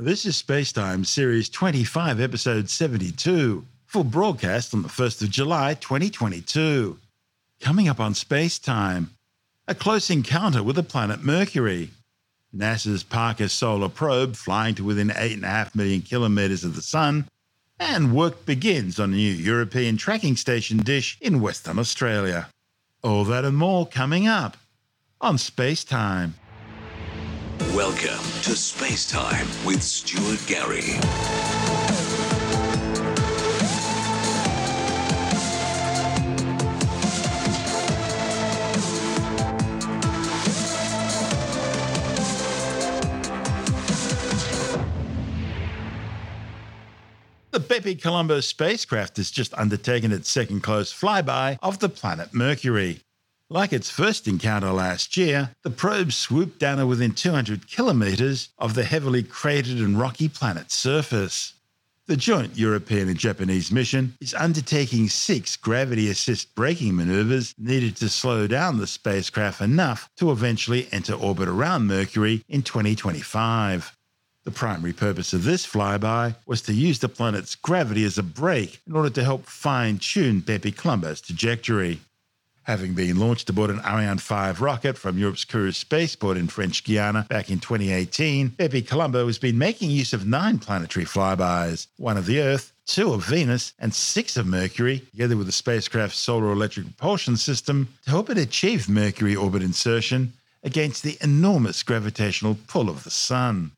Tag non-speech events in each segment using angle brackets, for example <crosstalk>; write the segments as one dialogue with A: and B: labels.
A: This is Spacetime Series 25, Episode 72, full broadcast on the 1st of July 2022. Coming up on Spacetime, a close encounter with the planet Mercury, NASA's Parker Solar Probe flying to within 8.5 million kilometres of the Sun, and work begins on a new European tracking station dish in Western Australia. All that and more coming up on Spacetime.
B: Welcome to Space Time with Stuart Gary.
A: The BepiColombo spacecraft has just undertaken its second close flyby of the planet Mercury. Like its first encounter last year, the probe swooped down to within 200 kilometres of the heavily cratered and rocky planet's surface. The joint European and Japanese mission is undertaking six gravity assist braking maneuvers needed to slow down the spacecraft enough to eventually enter orbit around Mercury in 2025. The primary purpose of this flyby was to use the planet's gravity as a brake in order to help fine tune BepiColombo's trajectory. Having been launched aboard an Ariane 5 rocket from Europe's Kourou spaceport in French Guiana back in 2018, BepiColombo has been making use of nine planetary flybys one of the Earth, two of Venus, and six of Mercury, together with the spacecraft's solar electric propulsion system, to help it achieve Mercury orbit insertion against the enormous gravitational pull of the Sun.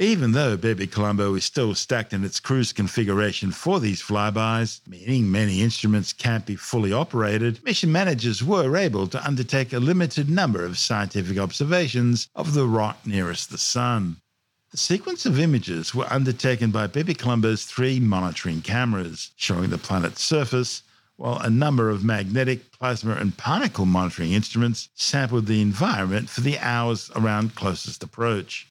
A: Even though BepiColombo is still stacked in its cruise configuration for these flybys, meaning many instruments can't be fully operated, mission managers were able to undertake a limited number of scientific observations of the rock nearest the Sun. The sequence of images were undertaken by BepiColombo's three monitoring cameras, showing the planet's surface, while a number of magnetic, plasma, and particle monitoring instruments sampled the environment for the hours around closest approach.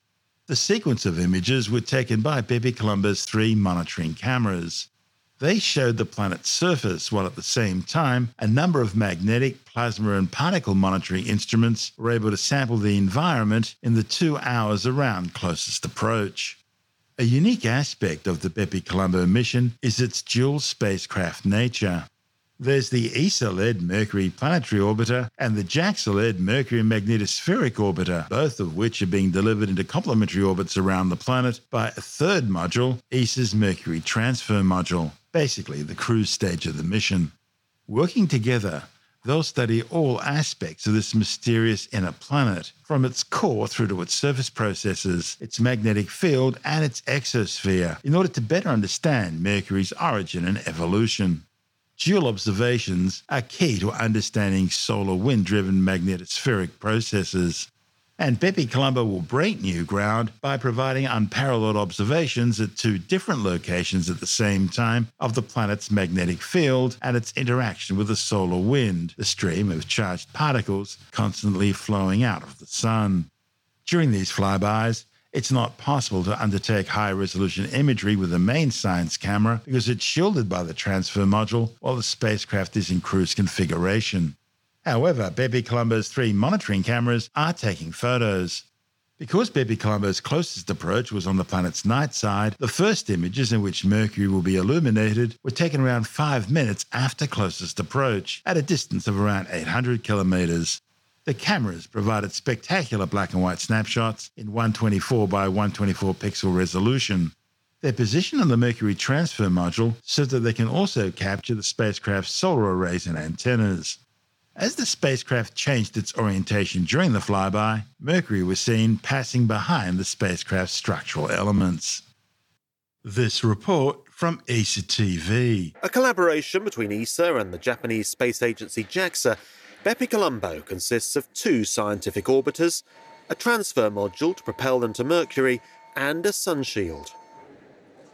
A: The sequence of images were taken by BepiColombo's three monitoring cameras. They showed the planet's surface, while at the same time, a number of magnetic, plasma, and particle monitoring instruments were able to sample the environment in the two hours around closest approach. A unique aspect of the BepiColombo mission is its dual spacecraft nature. There's the ESA led Mercury Planetary Orbiter and the JAXA led Mercury Magnetospheric Orbiter, both of which are being delivered into complementary orbits around the planet by a third module, ESA's Mercury Transfer Module, basically the cruise stage of the mission. Working together, they'll study all aspects of this mysterious inner planet, from its core through to its surface processes, its magnetic field, and its exosphere, in order to better understand Mercury's origin and evolution. Dual observations are key to understanding solar wind driven magnetospheric processes. And BepiColombo will break new ground by providing unparalleled observations at two different locations at the same time of the planet's magnetic field and its interaction with the solar wind, the stream of charged particles constantly flowing out of the Sun. During these flybys, it's not possible to undertake high resolution imagery with the main science camera because it's shielded by the transfer module while the spacecraft is in cruise configuration. However, BepiColombo's three monitoring cameras are taking photos. Because BepiColombo's closest approach was on the planet's night side, the first images in which Mercury will be illuminated were taken around five minutes after closest approach, at a distance of around 800 kilometres. The cameras provided spectacular black and white snapshots in 124 by 124 pixel resolution. Their position on the Mercury transfer module so that they can also capture the spacecraft's solar arrays and antennas. As the spacecraft changed its orientation during the flyby, Mercury was seen passing behind the spacecraft's structural elements. This report from ESA TV.
C: A collaboration between ESA and the Japanese space agency JAXA BepiColombo consists of two scientific orbiters, a transfer module to propel them to Mercury, and a sunshield.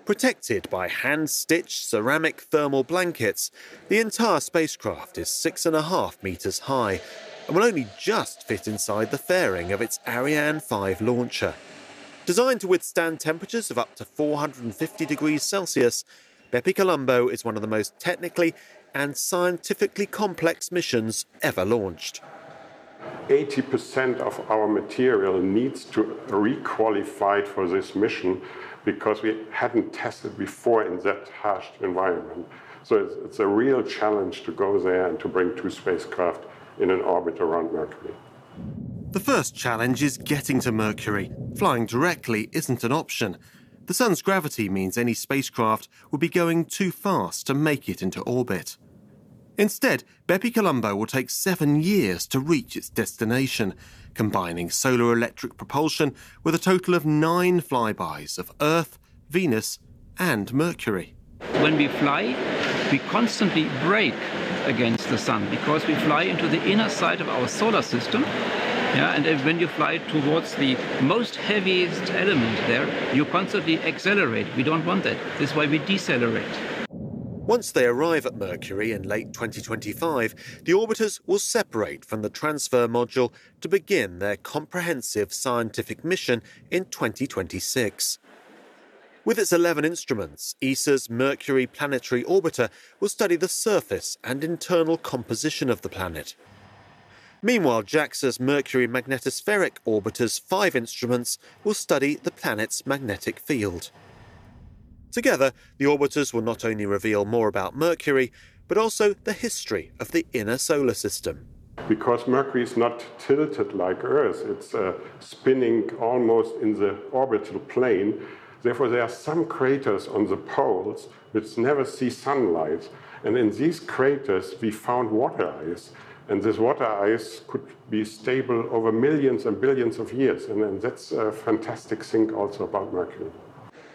C: Protected by hand stitched ceramic thermal blankets, the entire spacecraft is six and a half metres high and will only just fit inside the fairing of its Ariane 5 launcher. Designed to withstand temperatures of up to 450 degrees Celsius, BepiColombo is one of the most technically and scientifically complex missions ever launched.
D: 80% of our material needs to requalified for this mission because we hadn't tested before in that harsh environment. So it's, it's a real challenge to go there and to bring two spacecraft in an orbit around Mercury.
C: The first challenge is getting to Mercury. Flying directly isn't an option. The Sun's gravity means any spacecraft would be going too fast to make it into orbit. Instead, BepiColombo will take seven years to reach its destination, combining solar electric propulsion with a total of nine flybys of Earth, Venus, and Mercury.
E: When we fly, we constantly brake against the sun because we fly into the inner side of our solar system. Yeah, and when you fly towards the most heaviest element there, you constantly accelerate. We don't want that. This is why we decelerate.
C: Once they arrive at Mercury in late 2025, the orbiters will separate from the transfer module to begin their comprehensive scientific mission in 2026. With its 11 instruments, ESA's Mercury Planetary Orbiter will study the surface and internal composition of the planet. Meanwhile, JAXA's Mercury Magnetospheric Orbiter's five instruments will study the planet's magnetic field. Together, the orbiters will not only reveal more about Mercury, but also the history of the inner solar system.
D: Because Mercury is not tilted like Earth, it's uh, spinning almost in the orbital plane, Therefore, there are some craters on the poles which never see sunlight. And in these craters, we found water ice. And this water ice could be stable over millions and billions of years. And, and that's a fantastic thing also about Mercury.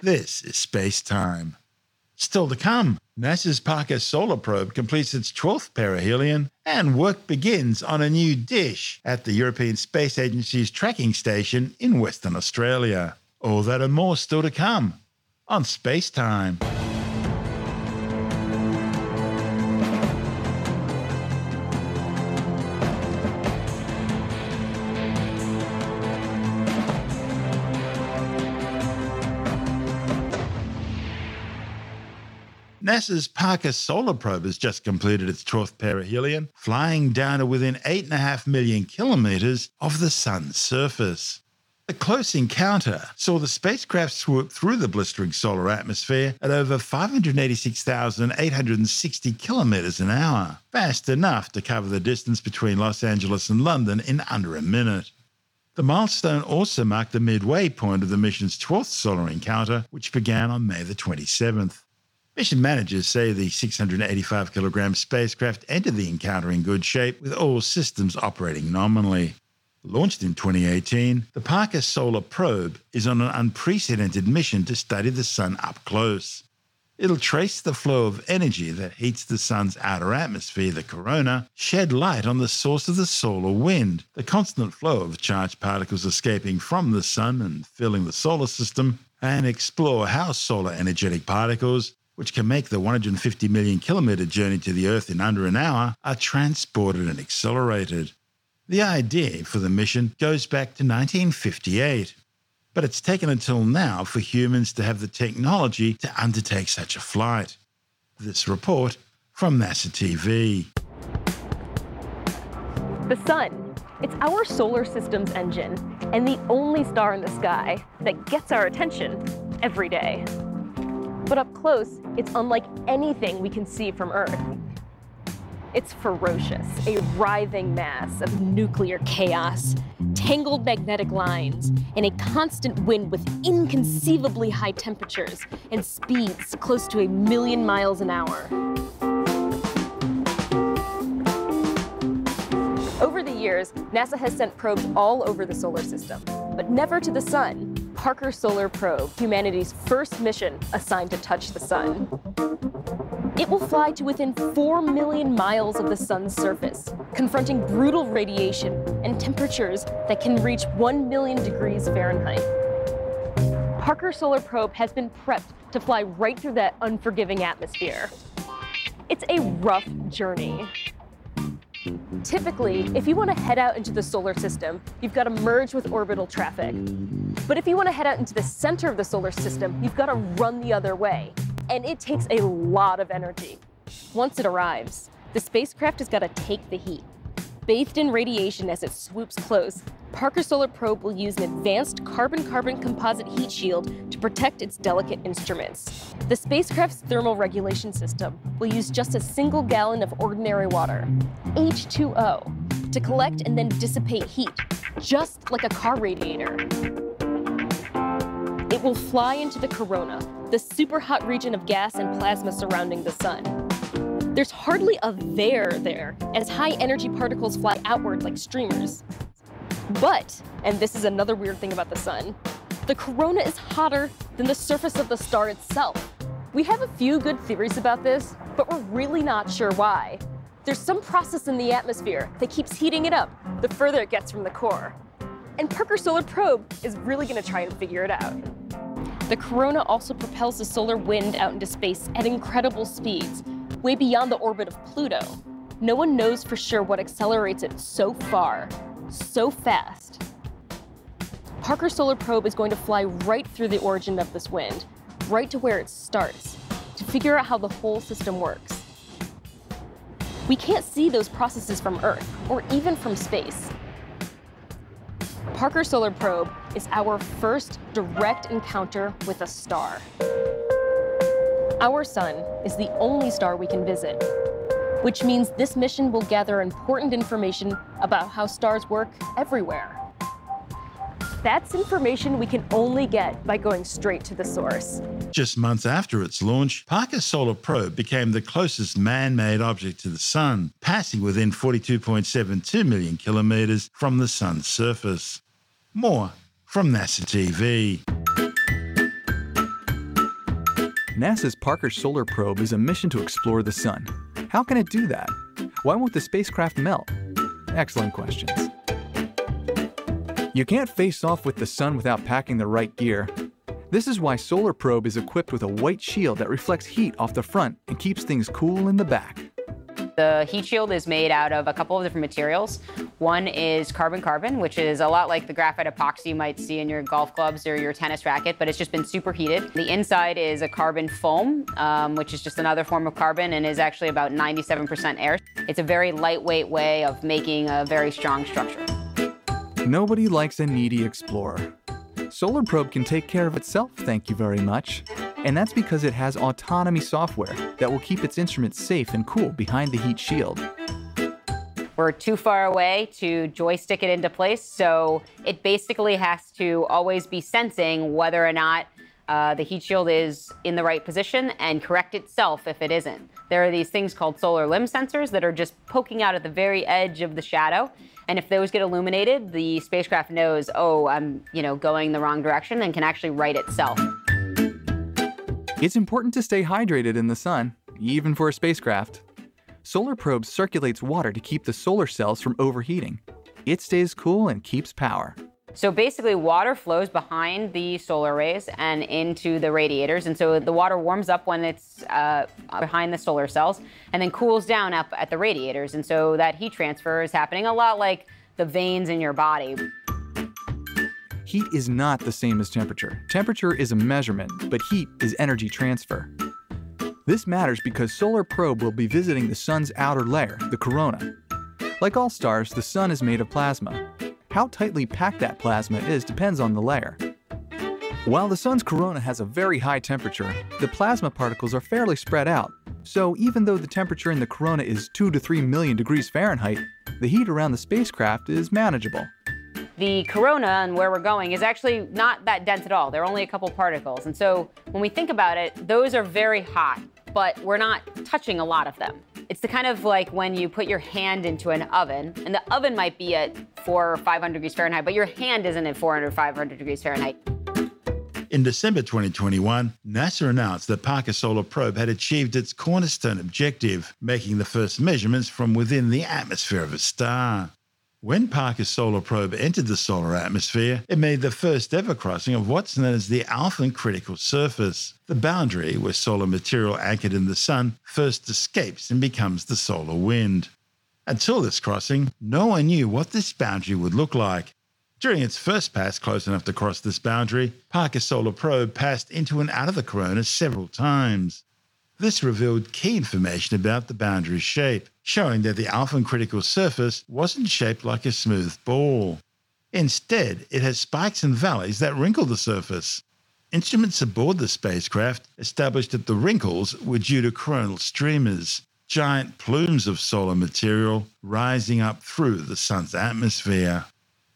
A: This is space time. Still to come, NASA's Parker Solar Probe completes its 12th perihelion, and work begins on a new dish at the European Space Agency's tracking station in Western Australia. All that and more still to come on Space Time. NASA's Parker Solar Probe has just completed its 12th perihelion, flying down to within 8.5 million kilometres of the Sun's surface. The close encounter saw the spacecraft swoop through the blistering solar atmosphere at over 586,860 kilometres an hour, fast enough to cover the distance between Los Angeles and London in under a minute. The milestone also marked the midway point of the mission's 12th solar encounter, which began on May the 27th. Mission managers say the 685 kilogram spacecraft entered the encounter in good shape, with all systems operating nominally. Launched in 2018, the Parker Solar Probe is on an unprecedented mission to study the Sun up close. It'll trace the flow of energy that heats the Sun's outer atmosphere, the corona, shed light on the source of the solar wind, the constant flow of charged particles escaping from the Sun and filling the solar system, and explore how solar energetic particles, which can make the 150 million kilometre journey to the Earth in under an hour, are transported and accelerated. The idea for the mission goes back to 1958, but it's taken until now for humans to have the technology to undertake such a flight. This report from NASA TV.
F: The Sun. It's our solar system's engine and the only star in the sky that gets our attention every day. But up close, it's unlike anything we can see from Earth. It's ferocious, a writhing mass of nuclear chaos, tangled magnetic lines, and a constant wind with inconceivably high temperatures and speeds close to a million miles an hour. Over the years, NASA has sent probes all over the solar system, but never to the sun. Parker Solar Probe, humanity's first mission assigned to touch the sun. It will fly to within 4 million miles of the sun's surface, confronting brutal radiation and temperatures that can reach 1 million degrees Fahrenheit. Parker Solar Probe has been prepped to fly right through that unforgiving atmosphere. It's a rough journey. Typically, if you want to head out into the solar system, you've got to merge with orbital traffic. But if you want to head out into the center of the solar system, you've got to run the other way and it takes a lot of energy. Once it arrives, the spacecraft has got to take the heat. Bathed in radiation as it swoops close, Parker Solar Probe will use an advanced carbon carbon composite heat shield to protect its delicate instruments. The spacecraft's thermal regulation system will use just a single gallon of ordinary water, H2O, to collect and then dissipate heat, just like a car radiator. It will fly into the corona, the super hot region of gas and plasma surrounding the sun. There's hardly a there there, as high energy particles fly outward like streamers. But, and this is another weird thing about the sun, the corona is hotter than the surface of the star itself. We have a few good theories about this, but we're really not sure why. There's some process in the atmosphere that keeps heating it up the further it gets from the core. And Parker Solar Probe is really going to try and figure it out. The corona also propels the solar wind out into space at incredible speeds, way beyond the orbit of Pluto. No one knows for sure what accelerates it so far, so fast. Parker Solar Probe is going to fly right through the origin of this wind, right to where it starts, to figure out how the whole system works. We can't see those processes from Earth or even from space. Parker Solar Probe is our first direct encounter with a star. Our sun is the only star we can visit, which means this mission will gather important information about how stars work everywhere. That's information we can only get by going straight to the source.
A: Just months after its launch, Parker Solar Probe became the closest man made object to the Sun, passing within 42.72 million kilometers from the Sun's surface. More from NASA TV.
G: NASA's Parker Solar Probe is a mission to explore the Sun. How can it do that? Why won't the spacecraft melt? Excellent questions. You can't face off with the Sun without packing the right gear. This is why Solar Probe is equipped with a white shield that reflects heat off the front and keeps things cool in the back.
H: The heat shield is made out of a couple of different materials. One is carbon carbon, which is a lot like the graphite epoxy you might see in your golf clubs or your tennis racket, but it's just been superheated. The inside is a carbon foam, um, which is just another form of carbon and is actually about 97% air. It's a very lightweight way of making a very strong structure.
G: Nobody likes a needy explorer. Solar Probe can take care of itself, thank you very much. And that's because it has autonomy software that will keep its instruments safe and cool behind the heat shield.
H: We're too far away to joystick it into place, so it basically has to always be sensing whether or not uh, the heat shield is in the right position and correct itself if it isn't. There are these things called solar limb sensors that are just poking out at the very edge of the shadow. And if those get illuminated, the spacecraft knows, oh, I'm, you know, going the wrong direction and can actually right itself.
G: It's important to stay hydrated in the sun, even for a spacecraft. Solar Probe circulates water to keep the solar cells from overheating. It stays cool and keeps power.
H: So basically, water flows behind the solar arrays and into the radiators. And so the water warms up when it's uh, behind the solar cells and then cools down up at the radiators. And so that heat transfer is happening a lot like the veins in your body.
G: Heat is not the same as temperature. Temperature is a measurement, but heat is energy transfer. This matters because Solar Probe will be visiting the sun's outer layer, the corona. Like all stars, the sun is made of plasma. How tightly packed that plasma is depends on the layer. While the sun's corona has a very high temperature, the plasma particles are fairly spread out. So even though the temperature in the corona is 2 to 3 million degrees Fahrenheit, the heat around the spacecraft is manageable.
H: The corona and where we're going is actually not that dense at all. There are only a couple particles. And so when we think about it, those are very hot, but we're not touching a lot of them. It's the kind of like when you put your hand into an oven, and the oven might be at 4 or 500 degrees Fahrenheit, but your hand isn't at 400 or 500 degrees Fahrenheit.
A: In December 2021, NASA announced that Parker Solar Probe had achieved its cornerstone objective, making the first measurements from within the atmosphere of a star. When Parker Solar Probe entered the solar atmosphere, it made the first ever crossing of what's known as the Alfvén critical surface, the boundary where solar material anchored in the sun first escapes and becomes the solar wind. Until this crossing, no one knew what this boundary would look like. During its first pass close enough to cross this boundary, Parker Solar Probe passed into and out of the corona several times. This revealed key information about the boundary's shape, showing that the Alfvén critical surface wasn't shaped like a smooth ball. Instead, it has spikes and valleys that wrinkle the surface. Instruments aboard the spacecraft established that the wrinkles were due to coronal streamers, giant plumes of solar material rising up through the Sun's atmosphere.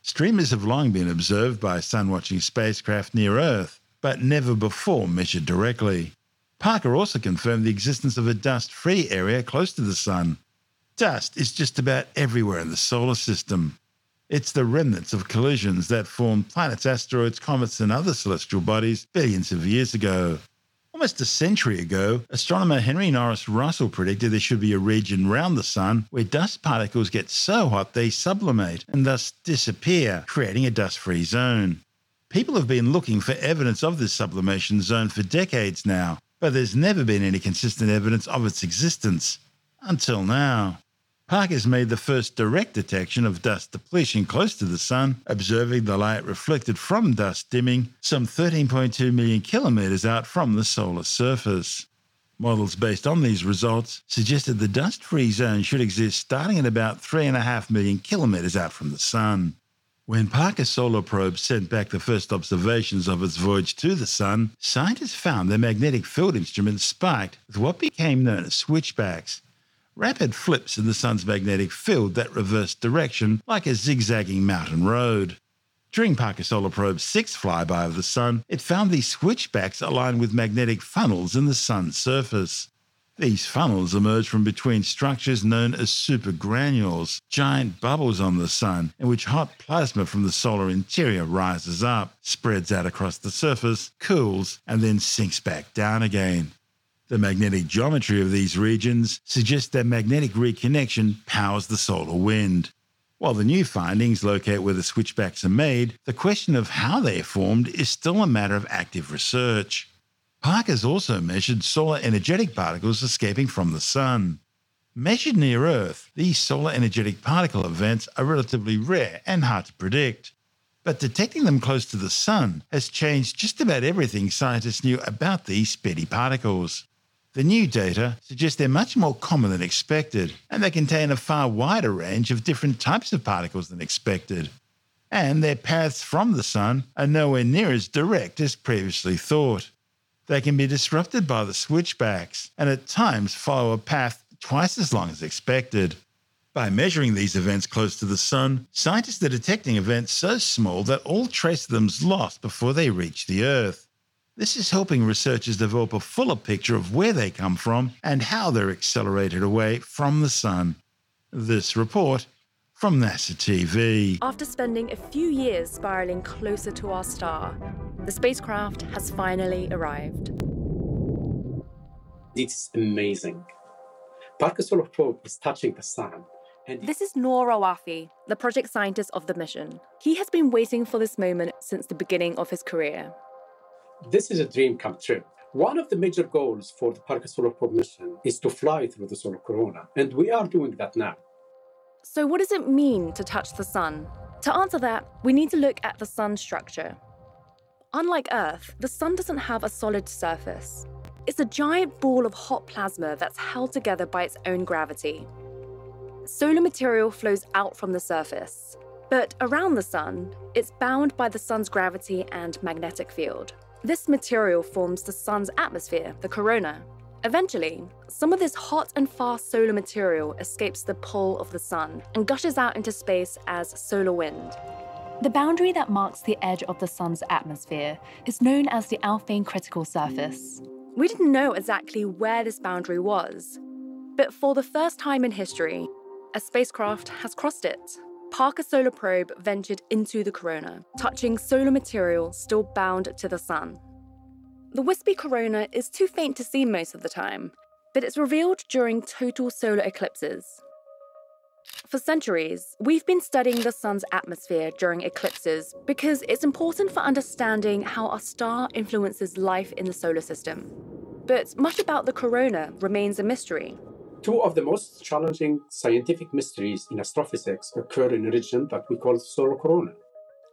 A: Streamers have long been observed by sun watching spacecraft near Earth, but never before measured directly. Parker also confirmed the existence of a dust free area close to the Sun. Dust is just about everywhere in the solar system. It's the remnants of collisions that formed planets, asteroids, comets, and other celestial bodies billions of years ago. Almost a century ago, astronomer Henry Norris Russell predicted there should be a region round the Sun where dust particles get so hot they sublimate and thus disappear, creating a dust free zone. People have been looking for evidence of this sublimation zone for decades now, but there's never been any consistent evidence of its existence. Until now. Parker's made the first direct detection of dust depletion close to the Sun, observing the light reflected from dust dimming some 13.2 million kilometres out from the solar surface. Models based on these results suggested the dust free zone should exist starting at about 3.5 million kilometres out from the Sun. When Parker Solar Probe sent back the first observations of its voyage to the Sun, scientists found their magnetic field instruments spiked with what became known as switchbacks, rapid flips in the Sun's magnetic field that reversed direction like a zigzagging mountain road. During Parker Solar Probe's sixth flyby of the Sun, it found these switchbacks aligned with magnetic funnels in the Sun's surface. These funnels emerge from between structures known as supergranules, giant bubbles on the Sun, in which hot plasma from the solar interior rises up, spreads out across the surface, cools, and then sinks back down again. The magnetic geometry of these regions suggests that magnetic reconnection powers the solar wind. While the new findings locate where the switchbacks are made, the question of how they are formed is still a matter of active research. Parker's also measured solar energetic particles escaping from the Sun. Measured near Earth, these solar energetic particle events are relatively rare and hard to predict. But detecting them close to the Sun has changed just about everything scientists knew about these speedy particles. The new data suggest they're much more common than expected, and they contain a far wider range of different types of particles than expected. And their paths from the Sun are nowhere near as direct as previously thought. They can be disrupted by the switchbacks and at times follow a path twice as long as expected. By measuring these events close to the Sun, scientists are detecting events so small that all trace of them is lost before they reach the Earth. This is helping researchers develop a fuller picture of where they come from and how they're accelerated away from the Sun. This report from NASA TV.
I: After spending a few years spiraling closer to our star, the spacecraft has finally arrived.
J: It's amazing. Parker Solar Probe is touching the sun. And
I: This is Nour Raouafi, the project scientist of the mission. He has been waiting for this moment since the beginning of his career.
J: this is a dream come true. One of the major goals for the Parker Solar Probe mission is to fly through the solar corona, and we are doing that now.
I: So, what does it mean to touch the sun? To answer that, we need to look at the sun's structure. Unlike Earth, the sun doesn't have a solid surface. It's a giant ball of hot plasma that's held together by its own gravity. Solar material flows out from the surface, but around the sun, it's bound by the sun's gravity and magnetic field. This material forms the sun's atmosphere, the corona. Eventually, some of this hot and fast solar material escapes the pull of the sun and gushes out into space as solar wind. The boundary that marks the edge of the sun's atmosphere is known as the Alfvén critical surface. We didn't know exactly where this boundary was, but for the first time in history, a spacecraft has crossed it. Parker Solar Probe ventured into the corona, touching solar material still bound to the sun. The wispy corona is too faint to see most of the time, but it's revealed during total solar eclipses. For centuries, we've been studying the sun's atmosphere during eclipses because it's important for understanding how our star influences life in the solar system. But much about the corona remains a mystery.
J: Two of the most challenging scientific mysteries in astrophysics occur in a region that we call solar corona.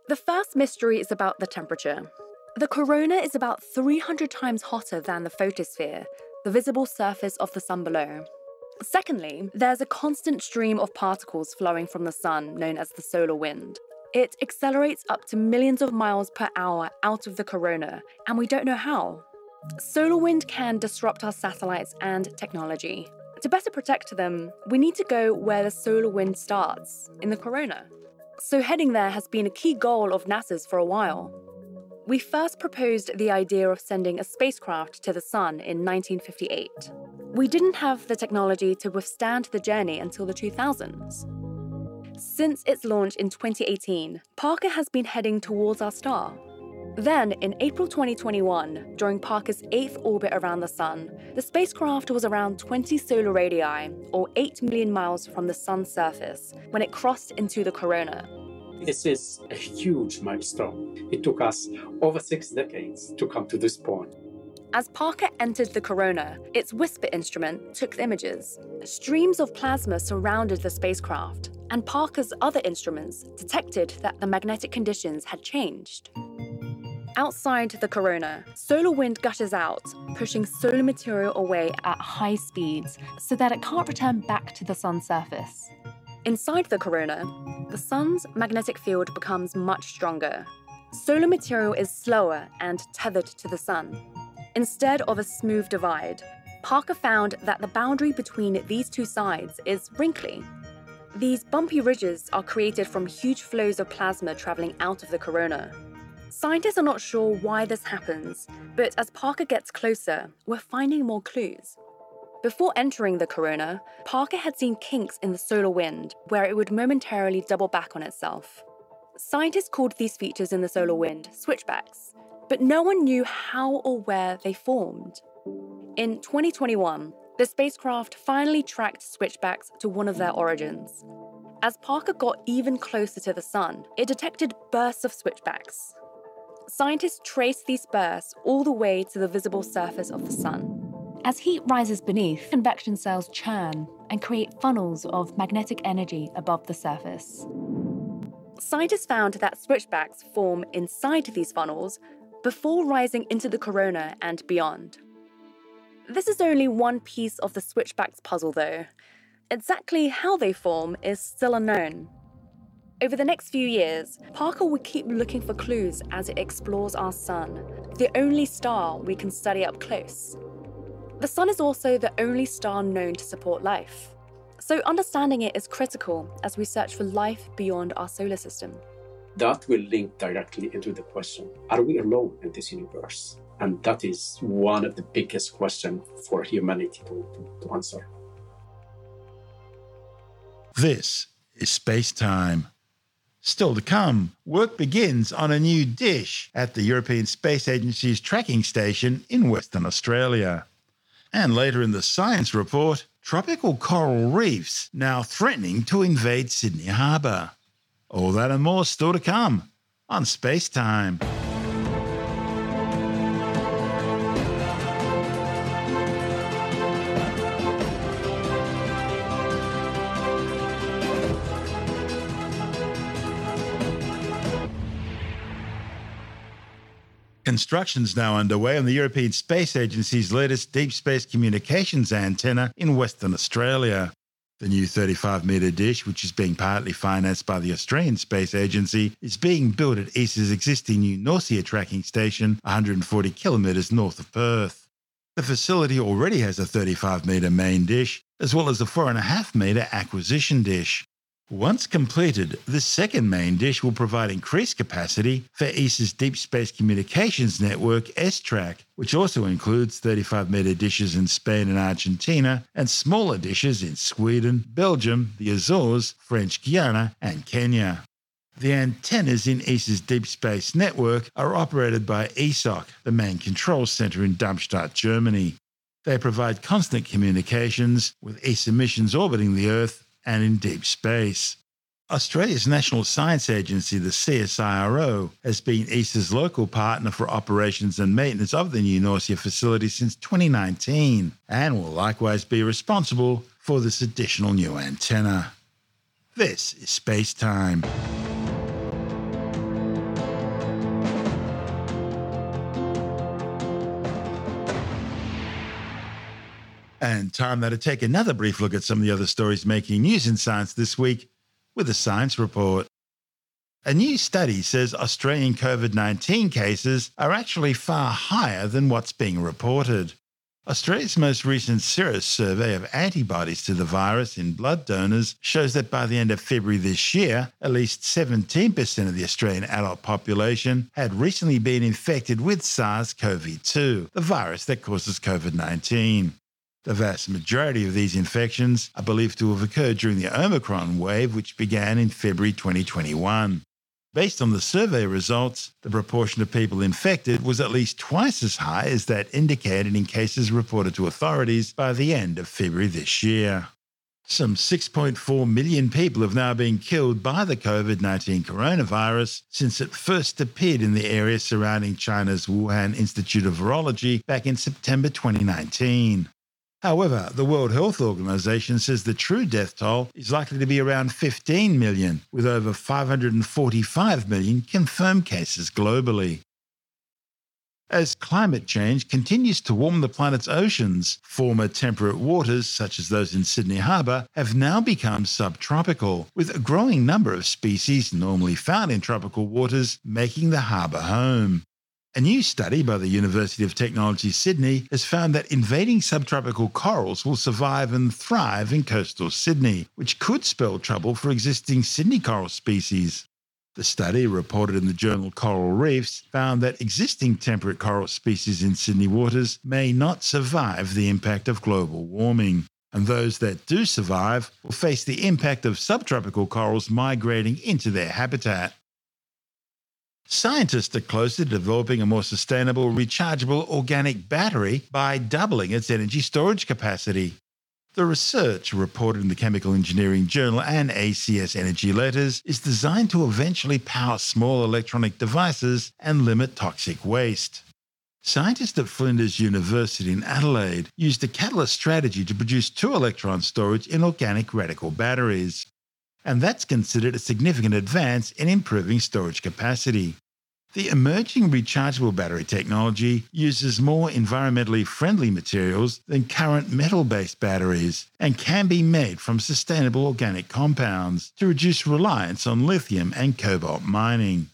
I: The first mystery is about the temperature. The corona is about 300 times hotter than the photosphere, the visible surface of the sun below. Secondly, there's a constant stream of particles flowing from the sun known as the solar wind. It accelerates up to millions of miles per hour out of the corona, and we don't know how. Solar wind can disrupt our satellites and technology. To better protect them, we need to go where the solar wind starts, in the corona. So, heading there has been a key goal of NASA's for a while. We first proposed the idea of sending a spacecraft to the Sun in 1958. We didn't have the technology to withstand the journey until the 2000s. Since its launch in 2018, Parker has been heading towards our star. Then, in April 2021, during Parker's eighth orbit around the Sun, the spacecraft was around 20 solar radii, or 8 million miles from the Sun's surface, when it crossed into the corona.
J: This is a huge milestone. It took us over six decades to come to this point.
I: As Parker entered the corona, its WISPR instrument took images. Streams of plasma surrounded the spacecraft, and Parker's other instruments detected that the magnetic conditions had changed. Outside the corona, solar wind gushes out, pushing solar material away at high speeds so that it can't return back to the sun's surface. Inside the corona, the sun's magnetic field becomes much stronger. Solar material is slower and tethered to the sun. Instead of a smooth divide, Parker found that the boundary between these two sides is wrinkly. These bumpy ridges are created from huge flows of plasma traveling out of the corona. Scientists are not sure why this happens, but as Parker gets closer, we're finding more clues. Before entering the corona, Parker had seen kinks in the solar wind where it would momentarily double back on itself. Scientists called these features in the solar wind switchbacks, but no one knew how or where they formed. In 2021, the spacecraft finally tracked switchbacks to one of their origins. As Parker got even closer to the sun, it detected bursts of switchbacks, scientists traced these bursts all the way to the visible surface of the sun. As heat rises beneath, convection cells churn and create funnels of magnetic energy above the surface. Scientists found that switchbacks form inside these funnels before rising into the corona and beyond. This is only one piece of the switchbacks puzzle, though. Exactly how they form is still unknown. Over the next few years, Parker will keep looking for clues as it explores our sun, the only star we can study up close. The sun is also the only star known to support life. So, understanding it is critical as we search for life beyond our solar system.
J: That will link directly into the question Are we alone in this universe? And that is one of the biggest questions for humanity to, to, to answer.
A: This is Space Time. Still to come, work begins on a new dish at the European Space Agency's tracking station in Western Australia. And later in the science report, tropical coral reefs now threatening to invade Sydney Harbour. All that and more still to come on Space Time. Construction is now underway on the European Space Agency's latest deep space communications antenna in Western Australia. The new 35 metre dish, which is being partly financed by the Australian Space Agency, is being built at ESA's existing New Norcia tracking station, 140 kilometres north of Perth. The facility already has a 35 metre main dish, as well as a 4.5 metre acquisition dish. Once completed, the second main dish will provide increased capacity for ESA's Deep Space Communications Network Estrack, which also includes 35 metre dishes in Spain and Argentina and smaller dishes in Sweden, Belgium, the Azores, French Guiana, and Kenya. The antennas in ESA's Deep Space Network are operated by ESOC, the main control centre in Darmstadt, Germany. They provide constant communications with ESA missions orbiting the Earth and in deep space. Australia's National Science Agency, the CSIRO, has been ESA's local partner for operations and maintenance of the New Norcia facility since 2019 and will likewise be responsible for this additional new antenna. This is Space Time. And time now to take another brief look at some of the other stories making news in science this week with a science report. A new study says Australian COVID 19 cases are actually far higher than what's being reported. Australia's most recent serosurvey of antibodies to the virus in blood donors shows that by the end of February this year, at least 17% of the Australian adult population had recently been infected with SARS CoV 2, the virus that causes COVID 19. The vast majority of these infections are believed to have occurred during the Omicron wave, which began in February 2021. Based on the survey results, the proportion of people infected was at least twice as high as that indicated in cases reported to authorities by the end of February this year. Some 6.4 million people have now been killed by the COVID 19 coronavirus since it first appeared in the area surrounding China's Wuhan Institute of Virology back in September 2019. However, the World Health Organization says the true death toll is likely to be around 15 million, with over 545 million confirmed cases globally. As climate change continues to warm the planet's oceans, former temperate waters, such as those in Sydney Harbour, have now become subtropical, with a growing number of species normally found in tropical waters making the harbour home. A new study by the University of Technology Sydney has found that invading subtropical corals will survive and thrive in coastal Sydney, which could spell trouble for existing Sydney coral species. The study, reported in the journal Coral Reefs, found that existing temperate coral species in Sydney waters may not survive the impact of global warming. And those that do survive will face the impact of subtropical corals migrating into their habitat. Scientists are close to developing a more sustainable, rechargeable organic battery by doubling its energy storage capacity. The research, reported in the Chemical Engineering Journal and ACS Energy Letters, is designed to eventually power small electronic devices and limit toxic waste. Scientists at Flinders University in Adelaide used a catalyst strategy to produce two electron storage in organic radical batteries and that's considered a significant advance in improving storage capacity. The emerging rechargeable battery technology uses more environmentally friendly materials than current metal based batteries and can be made from sustainable organic compounds to reduce reliance on lithium and cobalt mining.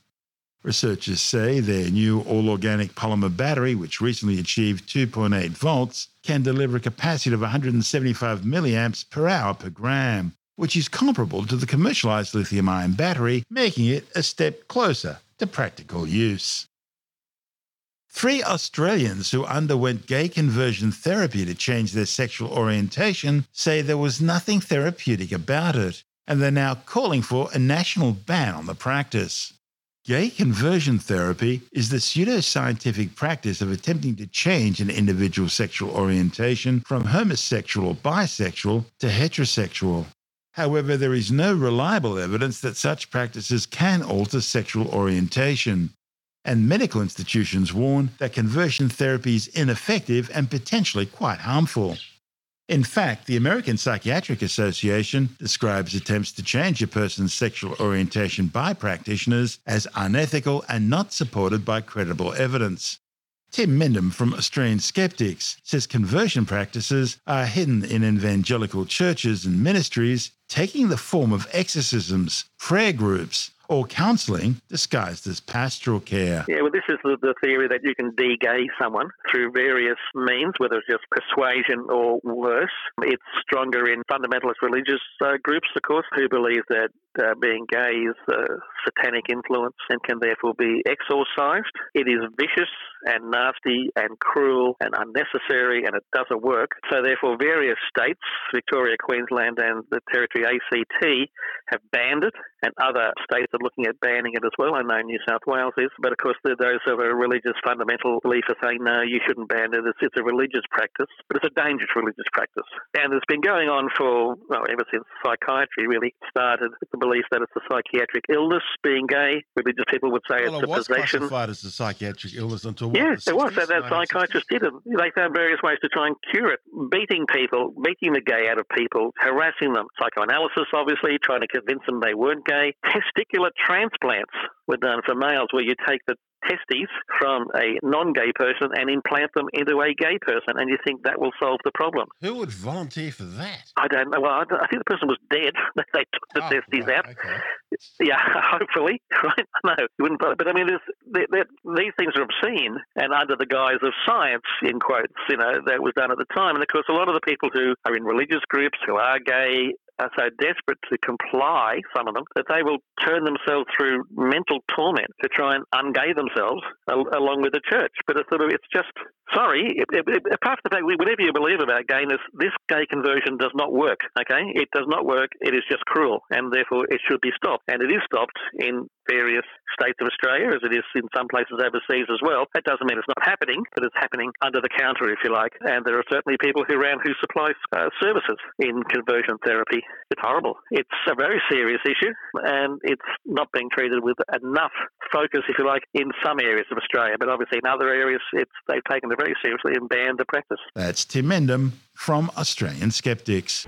A: Researchers say their new all organic polymer battery, which recently achieved 2.8 volts, can deliver a capacity of 175 milliamps per hour per gram, which is comparable to the commercialized lithium ion battery, making it a step closer to practical use. Three Australians who underwent gay conversion therapy to change their sexual orientation say there was nothing therapeutic about it, and they're now calling for a national ban on the practice. Gay conversion therapy is the pseudoscientific practice of attempting to change an individual's sexual orientation from homosexual or bisexual to heterosexual. However, there is no reliable evidence that such practices can alter sexual orientation. And medical institutions warn that conversion therapy is ineffective and potentially quite harmful. In fact, the American Psychiatric Association describes attempts to change a person's sexual orientation by practitioners as unethical and not supported by credible evidence. Tim Mendham from Australian Skeptics says conversion practices are hidden in evangelical churches and ministries, taking the form of exorcisms, prayer groups, or counselling disguised as pastoral care.
K: Yeah, well, this is the, the theory that you can de-gay someone through various means, whether it's just persuasion or worse. It's stronger in fundamentalist religious uh, groups, of course, who believe that uh, being gay is a satanic influence and can therefore be exorcised. It is vicious and nasty and cruel and unnecessary and it doesn't work. So, therefore, various states, Victoria, Queensland, and the Territory ACT, have banned it, and other states are looking at banning it as well. I know New South Wales is, but of course, there are those of a religious fundamental belief are saying, no, you shouldn't ban it. It's, it's a religious practice, but it's a dangerous religious practice. And it's been going on for, well, ever since psychiatry really started the belief that it's a psychiatric illness, being gay. Religious people would say
A: well,
K: it's
A: it
K: a
A: was
K: possession.
A: classified as a psychiatric illness until what, the
K: it was.
A: 60s,
K: So that
A: 1960s?
K: psychiatrists did it. They found various ways to try and cure it. Beating people, beating the gay out of people, harassing them. Psychoanalysis, obviously, trying to convince them they weren't gay. Testicular transplants. were done for males, where you take the testes from a non-gay person and implant them into a gay person, and you think that will solve the problem.
A: Who would volunteer for that?
K: I don't know. Well, I, I think the person was dead. <laughs> they took the
A: Oh,
K: testes
A: right,
K: out.
A: okay.
K: Yeah, <laughs> hopefully, <laughs> right? No, you wouldn't. But I mean, there's, there, there, these things are obscene, and under the guise of science, in quotes, you know, that was done at the time. And of course, a lot of the people who are in religious groups who are gay are so desperate to comply, some of them, that they will turn themselves through mental torment to try and ungay themselves al- along with the church. But it's sort of, it's just sorry. It, it, it, apart from the fact, whatever you believe about gayness, this gay conversion does not work. Okay, it does not work. It is just cruel, and therefore it should be stopped. And it is stopped in various states of Australia, as it is in some places overseas as well. That doesn't mean it's not happening, but it's happening under the counter, if you like. And there are certainly people who around who supply uh, services in conversion therapy. It's horrible. It's a very serious issue, and it's not being treated with enough focus, if you like, in some areas of Australia. But obviously, in other areas, it's they've taken it very seriously and banned the practice.
A: That's Tim Mendham from Australian Skeptics.